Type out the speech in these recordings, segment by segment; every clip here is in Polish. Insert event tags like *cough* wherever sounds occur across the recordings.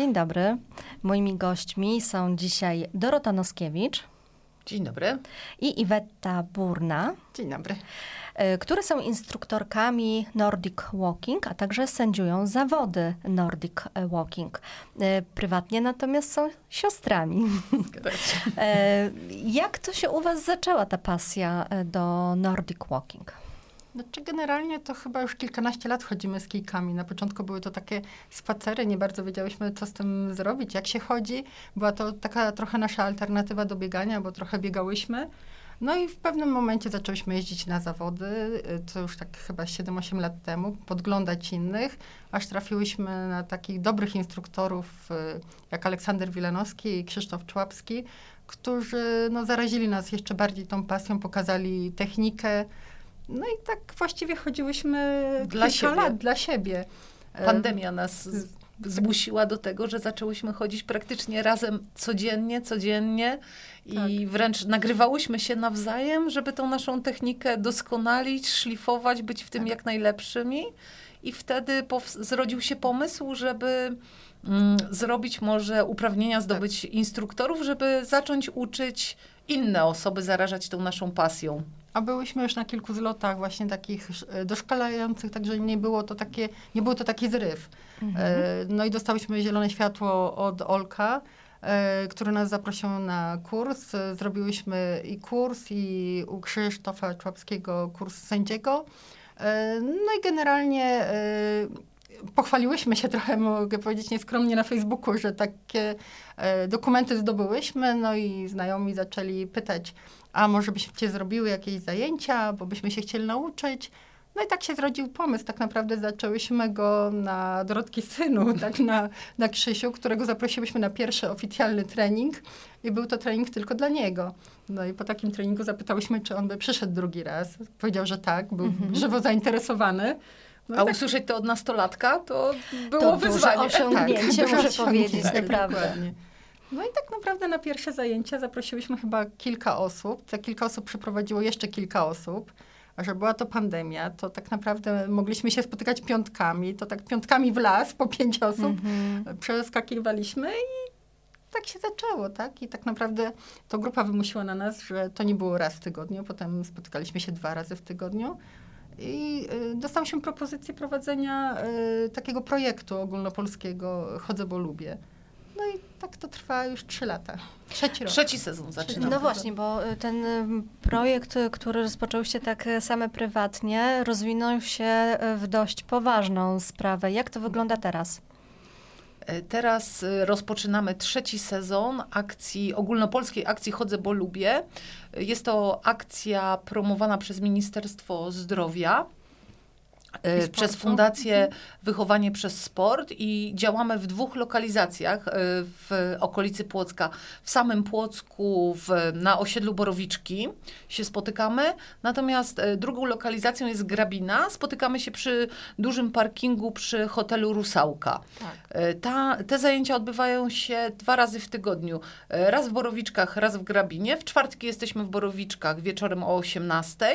Dzień dobry. Moimi gośćmi są dzisiaj Dorota Noskiewicz. Dzień dobry. I Iweta Burna. Dzień dobry. E, które są instruktorkami Nordic Walking, a także sędziują zawody Nordic Walking. E, prywatnie natomiast są siostrami. E, jak to się u was zaczęła ta pasja do Nordic Walking? Znaczy generalnie to chyba już kilkanaście lat chodzimy z kijkami. Na początku były to takie spacery, nie bardzo wiedziałyśmy, co z tym zrobić, jak się chodzi. Była to taka trochę nasza alternatywa do biegania, bo trochę biegałyśmy. No i w pewnym momencie zaczęłyśmy jeździć na zawody, to już tak chyba 7-8 lat temu, podglądać innych, aż trafiłyśmy na takich dobrych instruktorów y, jak Aleksander Wilanowski i Krzysztof Człapski, którzy no, zarazili nas jeszcze bardziej tą pasją, pokazali technikę. No i tak właściwie chodziłyśmy dla siebie. lat dla siebie. Pandemia nas zmusiła do tego, że zaczęłyśmy chodzić praktycznie razem codziennie, codziennie i tak. wręcz nagrywałyśmy się nawzajem, żeby tą naszą technikę doskonalić, szlifować, być w tym tak. jak najlepszymi. I wtedy zrodził się pomysł, żeby mm, zrobić może uprawnienia, zdobyć tak. instruktorów, żeby zacząć uczyć inne osoby, zarażać tą naszą pasją. A byłyśmy już na kilku zlotach właśnie takich e, doszkalających, także nie było to takie, nie był to taki zryw. Mhm. E, no i dostałyśmy zielone światło od Olka, e, który nas zaprosił na kurs. Zrobiłyśmy i kurs, i u Krzysztofa Człapskiego kurs sędziego. No i generalnie pochwaliłyśmy się trochę, mogę powiedzieć nieskromnie na Facebooku, że takie dokumenty zdobyłyśmy, no i znajomi zaczęli pytać, a może byście zrobiły jakieś zajęcia, bo byśmy się chcieli nauczyć. No i tak się zrodził pomysł. Tak naprawdę zaczęłyśmy go na Dorotki Synu, *laughs* tak na, na Krzysiu, którego zaprosiłyśmy na pierwszy oficjalny trening i był to trening tylko dla niego. No i po takim treningu zapytałyśmy, czy on by przyszedł drugi raz. Powiedział, że tak, był -hmm. żywo zainteresowany. No A tak. usłyszeć to od nastolatka, to było to wyzwanie. *laughs* Duże osiągnięcie, tak, muszę powiedzieć, naprawdę. Dokładnie. No i tak naprawdę na pierwsze zajęcia zaprosiłyśmy chyba kilka osób. Te kilka osób przyprowadziło jeszcze kilka osób. Że była to pandemia, to tak naprawdę mogliśmy się spotykać piątkami. To tak piątkami w las po pięć osób mm-hmm. przeskakiwaliśmy i tak się zaczęło, tak? I tak naprawdę to grupa wymusiła na nas, że to nie było raz w tygodniu, potem spotykaliśmy się dwa razy w tygodniu. I y, dostałyśmy propozycję prowadzenia y, takiego projektu ogólnopolskiego Chodzę, bo lubię. No i tak to trwa już trzy lata. Trzeci rok. Trzeci sezon zaczyna. No właśnie, bo y, ten y, projekt, y, który rozpoczął się tak same prywatnie, rozwinął się w dość poważną sprawę. Jak to wygląda teraz? E, teraz rozpoczynamy trzeci sezon akcji, ogólnopolskiej akcji Chodzę, bo lubię. Jest to akcja promowana przez Ministerstwo Zdrowia. E, przez Fundację mhm. Wychowanie przez Sport i działamy w dwóch lokalizacjach e, w okolicy Płocka. W samym Płocku, w, na osiedlu Borowiczki się spotykamy, natomiast e, drugą lokalizacją jest Grabina. Spotykamy się przy dużym parkingu przy hotelu Rusałka. Tak. Ta, te zajęcia odbywają się dwa razy w tygodniu. Raz w Borowiczkach, raz w Grabinie. W czwartki jesteśmy w Borowiczkach wieczorem o 18.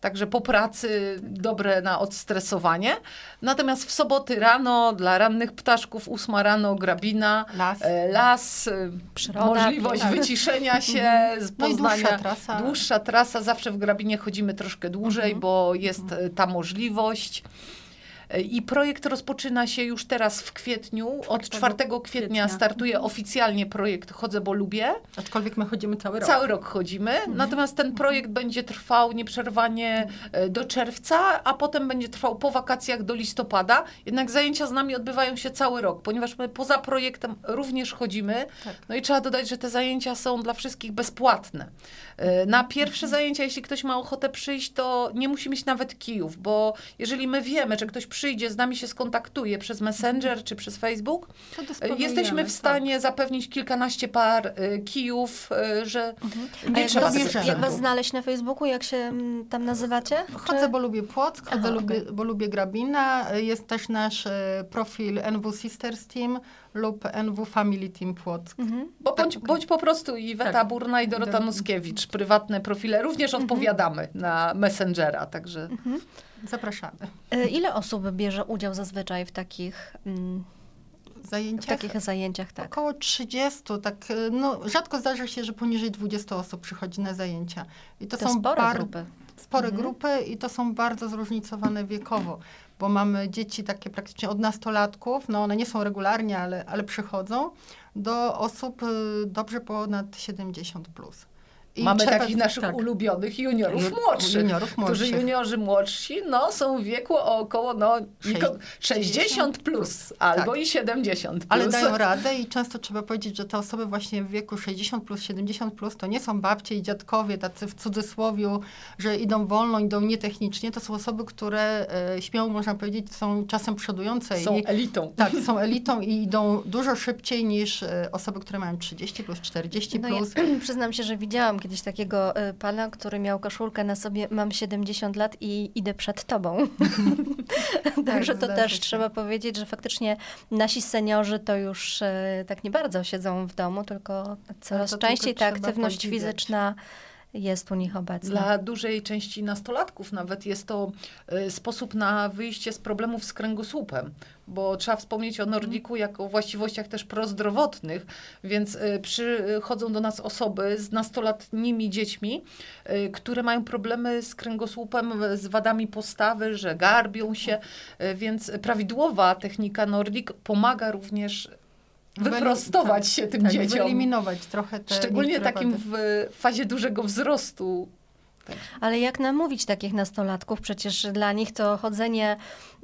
Także po pracy dobre na odstresowanie. Natomiast w soboty rano dla rannych ptaszków, ósma rano grabina, las, e, las e, Przyroda, możliwość tak. wyciszenia *laughs* się, mhm. z poznania. No dłuższa trasa. Dłuższa trasa. Zawsze w grabinie chodzimy troszkę dłużej, mhm. bo jest mhm. ta możliwość. I projekt rozpoczyna się już teraz w kwietniu. Od 4 kwietnia, kwietnia startuje mhm. oficjalnie projekt Chodzę, bo lubię. Aczkolwiek my chodzimy cały rok. Cały rok chodzimy. Mhm. Natomiast ten projekt będzie trwał nieprzerwanie e, do czerwca, a potem będzie trwał po wakacjach do listopada. Jednak zajęcia z nami odbywają się cały rok, ponieważ my poza projektem również chodzimy. Tak. No i trzeba dodać, że te zajęcia są dla wszystkich bezpłatne. E, na pierwsze mhm. zajęcia, jeśli ktoś ma ochotę przyjść, to nie musi mieć nawet kijów, bo jeżeli my wiemy, że ktoś przyjdzie, z nami się skontaktuje przez Messenger czy przez Facebook, jesteśmy w stanie tak. zapewnić kilkanaście par y, kijów, y, że mhm. nie trzeba jak, jak was znaleźć na Facebooku? Jak się mm, tam nazywacie? Chodzę, bo lubię Płock, chodzę, Aha, lubię, okay. bo lubię Grabina. Jest też nasz y, profil NW Sisters Team lub NW Family Team Płock. Mhm. Bo bądź, tak. bądź po prostu Iweta tak. Burna i Dorota Nuskiewicz, prywatne profile. Również mhm. odpowiadamy na Messengera, także... Mhm. Zapraszamy. E, ile osób bierze udział zazwyczaj w takich... Mm, zajęciach? W takich zajęciach, tak. Około 30, tak, y, no rzadko zdarza się, że poniżej 20 osób przychodzi na zajęcia. I to, to są spore bar- grupy. Spore mhm. grupy i to są bardzo zróżnicowane wiekowo, bo mamy dzieci takie praktycznie od nastolatków, no one nie są regularnie, ale, ale przychodzą, do osób y, dobrze ponad 70 plus. I Mamy trzeba, takich naszych tak. ulubionych juniorów młodszych, juniorów młodszych, którzy juniorzy młodsi no, są w wieku około no, 60 plus albo tak. i 70 plus. Ale dają radę i często trzeba powiedzieć, że te osoby właśnie w wieku 60 plus, 70 plus to nie są babcie i dziadkowie tacy w cudzysłowiu, że idą wolno, idą nietechnicznie. To są osoby, które e, śmiało można powiedzieć są czasem przodujące. Są i, elitą. Tak, są *laughs* elitą i idą dużo szybciej niż e, osoby, które mają 30 plus, 40 plus. No ja, *clears throat* przyznam się, że widziałam kiedyś takiego y, pana, który miał koszulkę na sobie, mam 70 lat i idę przed tobą. *laughs* *laughs* Także tak, to też się. trzeba powiedzieć, że faktycznie nasi seniorzy to już y, tak nie bardzo siedzą w domu, tylko coraz częściej ta aktywność fizyczna jest u nich obecna. Dla dużej części nastolatków nawet jest to y, sposób na wyjście z problemów z kręgosłupem, bo trzeba wspomnieć o nordiku jako właściwościach też prozdrowotnych, więc y, przychodzą do nas osoby z nastolatnimi dziećmi, y, które mają problemy z kręgosłupem, z wadami postawy, że garbią się, więc prawidłowa technika nordik pomaga również wyprostować się tym tak, dzieciom. Wyeliminować trochę te Szczególnie takim w fazie dużego wzrostu. Ale jak namówić takich nastolatków? Przecież dla nich to chodzenie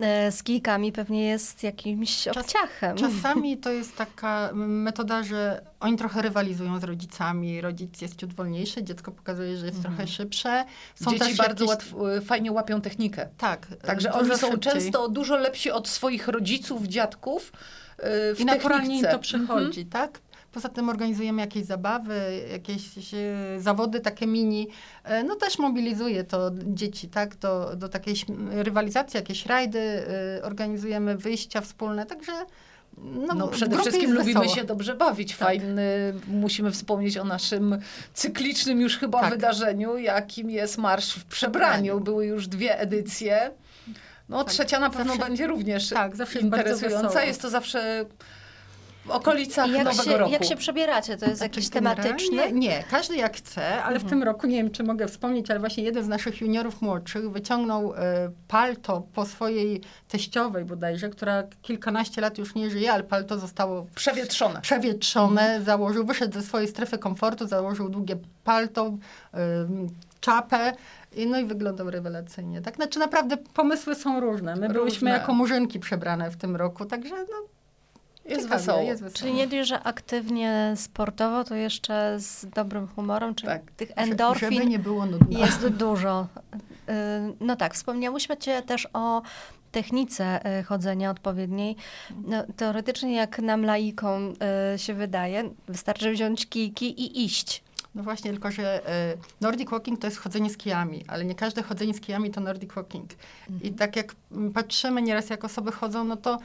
e, z kijkami pewnie jest jakimś obciachem. Czasami *laughs* to jest taka metoda, że oni trochę rywalizują z rodzicami. Rodzic jest ciut wolniejszy, dziecko pokazuje, że jest mhm. trochę szybsze. Są Dzieci bardzo jakieś... łatwo, fajnie łapią technikę. Tak. Także oni są szybciej. często dużo lepsi od swoich rodziców, dziadków, w I naturalnie im to przychodzi, mhm. tak? Poza tym organizujemy jakieś zabawy, jakieś e, zawody takie mini. E, no też mobilizuje to dzieci, tak? Do, do takiej rywalizacji, jakieś rajdy e, organizujemy, wyjścia wspólne, także no, no przede wszystkim lubimy wesoło. się dobrze bawić. Tak. Fajny, musimy wspomnieć o naszym cyklicznym już chyba tak. wydarzeniu, jakim jest Marsz w przebraniu. Były już dwie edycje. No tak, trzecia na pewno zawsze, będzie również tak, zawsze interesująca. Jest, jest to zawsze w okolicach jak Nowego się, Roku. Jak się przebieracie? To jest znaczy, jakiś tematyczny? Nie, każdy jak chce, ale mhm. w tym roku, nie wiem czy mogę wspomnieć, ale właśnie jeden z naszych juniorów młodszych wyciągnął y, palto po swojej teściowej bodajże, która kilkanaście lat już nie żyje, ale palto zostało przewietrzone. Przewietrzone, mhm. założył, wyszedł ze swojej strefy komfortu, założył długie palto, y, czapę no i wyglądał rewelacyjnie. Tak, znaczy naprawdę pomysły są różne. My różne. byłyśmy jako murzynki przebrane w tym roku, także no, jest Ciekawie, wesoło. jest wesoło. Czyli nie dość, że aktywnie sportowo, to jeszcze z dobrym humorem, czyli tak. tych endorfin Żeby nie było nudno. jest dużo. Y, no tak, wspomniałyśmy cię też o technice y, chodzenia odpowiedniej. No, teoretycznie jak nam laikom y, się wydaje, wystarczy wziąć kijki i iść. No właśnie, tylko że e, Nordic Walking to jest chodzenie z kijami, ale nie każde chodzenie z kijami to Nordic Walking. Mhm. I tak jak patrzymy nieraz, jak osoby chodzą, no to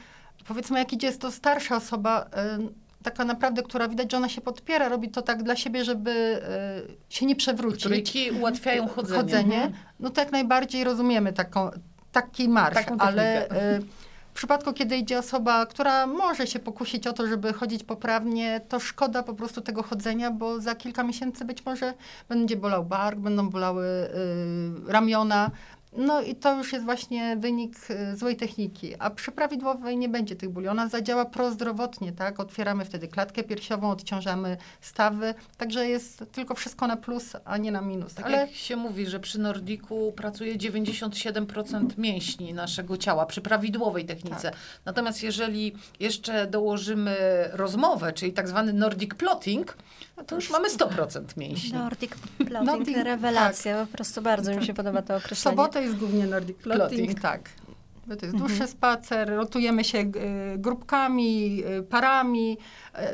powiedzmy, jak idzie jest to starsza osoba, e, taka naprawdę, która widać, że ona się podpiera, robi to tak dla siebie, żeby e, się nie przewrócić. Której ułatwiają chodzenie. chodzenie. Mhm. No to jak najbardziej rozumiemy taką, taki marsz, ale w przypadku, kiedy idzie osoba, która może się pokusić o to, żeby chodzić poprawnie, to szkoda po prostu tego chodzenia, bo za kilka miesięcy być może będzie bolał bark, będą bolały y, ramiona, no i to już jest właśnie wynik y, złej techniki. A przy prawidłowej nie będzie tych bóli. Ona zadziała prozdrowotnie, tak? Otwieramy wtedy klatkę piersiową, odciążamy stawy. Także jest tylko wszystko na plus, a nie na minus. Tak Ale... jak się mówi, że przy Nordiku pracuje 97% mięśni naszego ciała przy prawidłowej technice. Tak. Natomiast jeżeli jeszcze dołożymy rozmowę, czyli tak zwany Nordic Plotting, no to już mamy 100% mięśni. Nordic Plotting, Nordic, rewelacja. Tak. Po prostu bardzo mi się podoba to określenie. Sobotę jest głównie Nordic Plotting, tak. To jest dłuższy mhm. spacer, rotujemy się y, grupkami, y, parami.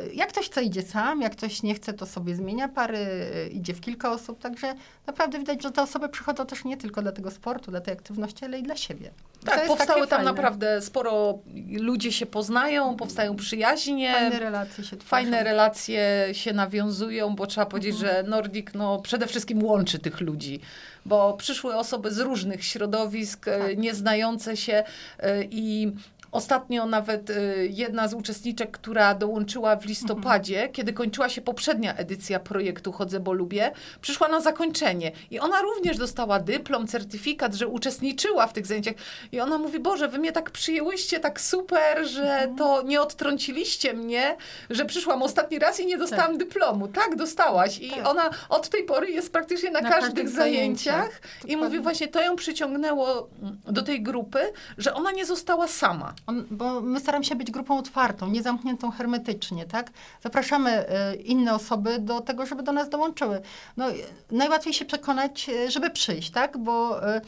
Y, jak ktoś chce, idzie sam, jak ktoś nie chce, to sobie zmienia pary, idzie w kilka osób. Także naprawdę widać, że te osoby przychodzą też nie tylko dla tego sportu, dla tej aktywności, ale i dla siebie. Tak, powstały tam fajne. naprawdę sporo, ludzie się poznają, powstają przyjaźnie. Fajne relacje się tworzą. Fajne relacje się nawiązują, bo trzeba powiedzieć, mhm. że Nordic no, przede wszystkim łączy tych ludzi bo przyszły osoby z różnych środowisk, e, tak. nieznające się e, i Ostatnio nawet y, jedna z uczestniczek, która dołączyła w listopadzie, mhm. kiedy kończyła się poprzednia edycja projektu Chodzę, bo lubię, przyszła na zakończenie. I ona również dostała dyplom, certyfikat, że uczestniczyła w tych zajęciach. I ona mówi, Boże, wy mnie tak przyjęłyście, tak super, że mhm. to nie odtrąciliście mnie, że przyszłam ostatni raz i nie dostałam tak. dyplomu. Tak, dostałaś. I tak. ona od tej pory jest praktycznie na, na każdych, każdych zajęciach. zajęciach. I mówi właśnie, to ją przyciągnęło do tej grupy, że ona nie została sama. On, bo my staramy się być grupą otwartą, nie zamkniętą hermetycznie, tak? Zapraszamy y, inne osoby do tego, żeby do nas dołączyły. No, najłatwiej się przekonać, y, żeby przyjść, tak? Bo y,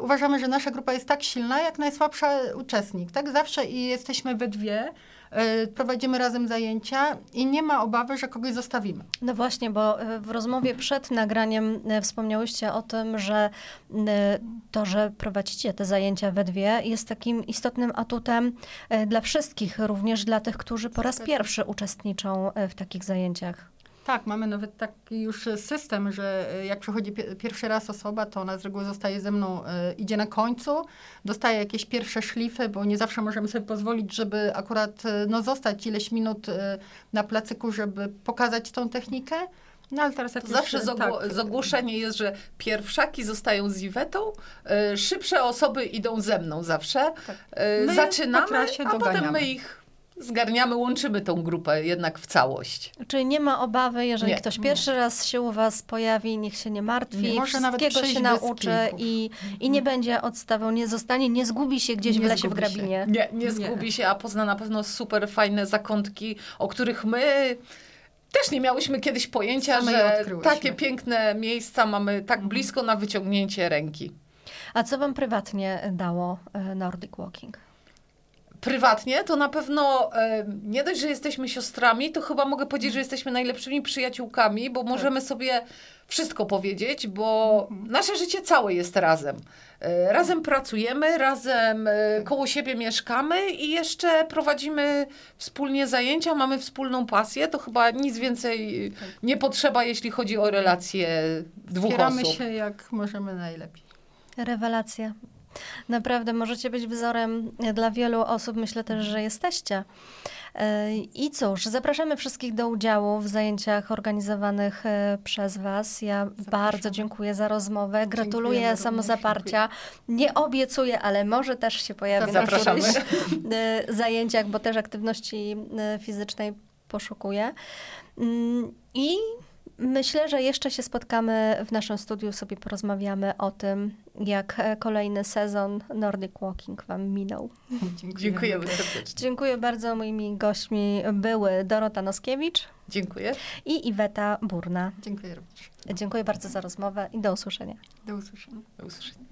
uważamy, że nasza grupa jest tak silna, jak najsłabsza uczestnik, tak? Zawsze i jesteśmy we dwie, prowadzimy razem zajęcia i nie ma obawy, że kogoś zostawimy. No właśnie, bo e, w rozmowie przed nagraniem e, wspomniałyście o tym, że to, że prowadzicie te zajęcia we dwie jest takim istotnym atutem dla wszystkich, również dla tych, którzy po raz pierwszy uczestniczą w takich zajęciach. Tak, mamy nawet taki już system, że e, jak przychodzi pierwszy raz osoba, to ona z reguły zostaje ze mną, y, idzie na końcu, dostaje jakieś pierwsze szlify, bo nie zawsze możemy sobie pozwolić, żeby akurat y, no, zostać ileś minut y, na placyku, żeby pokazać tą technikę. No, ale teraz jak Zawsze tak. zagłoszenie jest, że pierwszaki zostają z Iwetą, szybsze osoby idą ze mną zawsze. Tak. Zaczynamy, a potem my ich zgarniamy, łączymy tą grupę jednak w całość. Czyli nie ma obawy, jeżeli nie. ktoś pierwszy nie. raz się u Was pojawi, niech się nie martwi, nie wszystkiego się nauczy i, i nie będzie odstawał, nie zostanie, nie zgubi się gdzieś nie w lesie, w grabinie. Się. Nie, nie zgubi się, a pozna na pewno super fajne zakątki, o których my też nie miałyśmy kiedyś pojęcia, Same że takie piękne miejsca mamy tak mhm. blisko na wyciągnięcie ręki. A co Wam prywatnie dało e, Nordic Walking? Prywatnie, to na pewno e, nie dość, że jesteśmy siostrami, to chyba mogę powiedzieć, że jesteśmy najlepszymi przyjaciółkami, bo tak. możemy sobie wszystko powiedzieć, bo mhm. nasze życie całe jest razem. E, razem pracujemy, razem e, tak. koło siebie mieszkamy i jeszcze prowadzimy wspólnie zajęcia, mamy wspólną pasję. To chyba nic więcej tak. nie potrzeba, jeśli chodzi o relacje dwóch Wspieramy osób. się jak możemy najlepiej. Rewelacja. Naprawdę możecie być wzorem dla wielu osób, myślę też, że jesteście. E, I cóż, zapraszamy wszystkich do udziału w zajęciach organizowanych e, przez Was. Ja Zapraszam. bardzo dziękuję za rozmowę. Gratuluję samozaparcia. Nie obiecuję, ale może też się pojawi na którychś e, zajęciach, bo też aktywności fizycznej poszukuję. Mm, I Myślę, że jeszcze się spotkamy w naszym studiu, sobie porozmawiamy o tym, jak kolejny sezon Nordic Walking Wam minął. Dziękujemy serdecznie. Dziękuję bardzo. Moimi gośćmi były Dorota Noskiewicz. Dziękuję. I Iweta Burna. Dziękuję również. Dziękuję bardzo za rozmowę i do usłyszenia. Do usłyszenia. Do usłyszenia.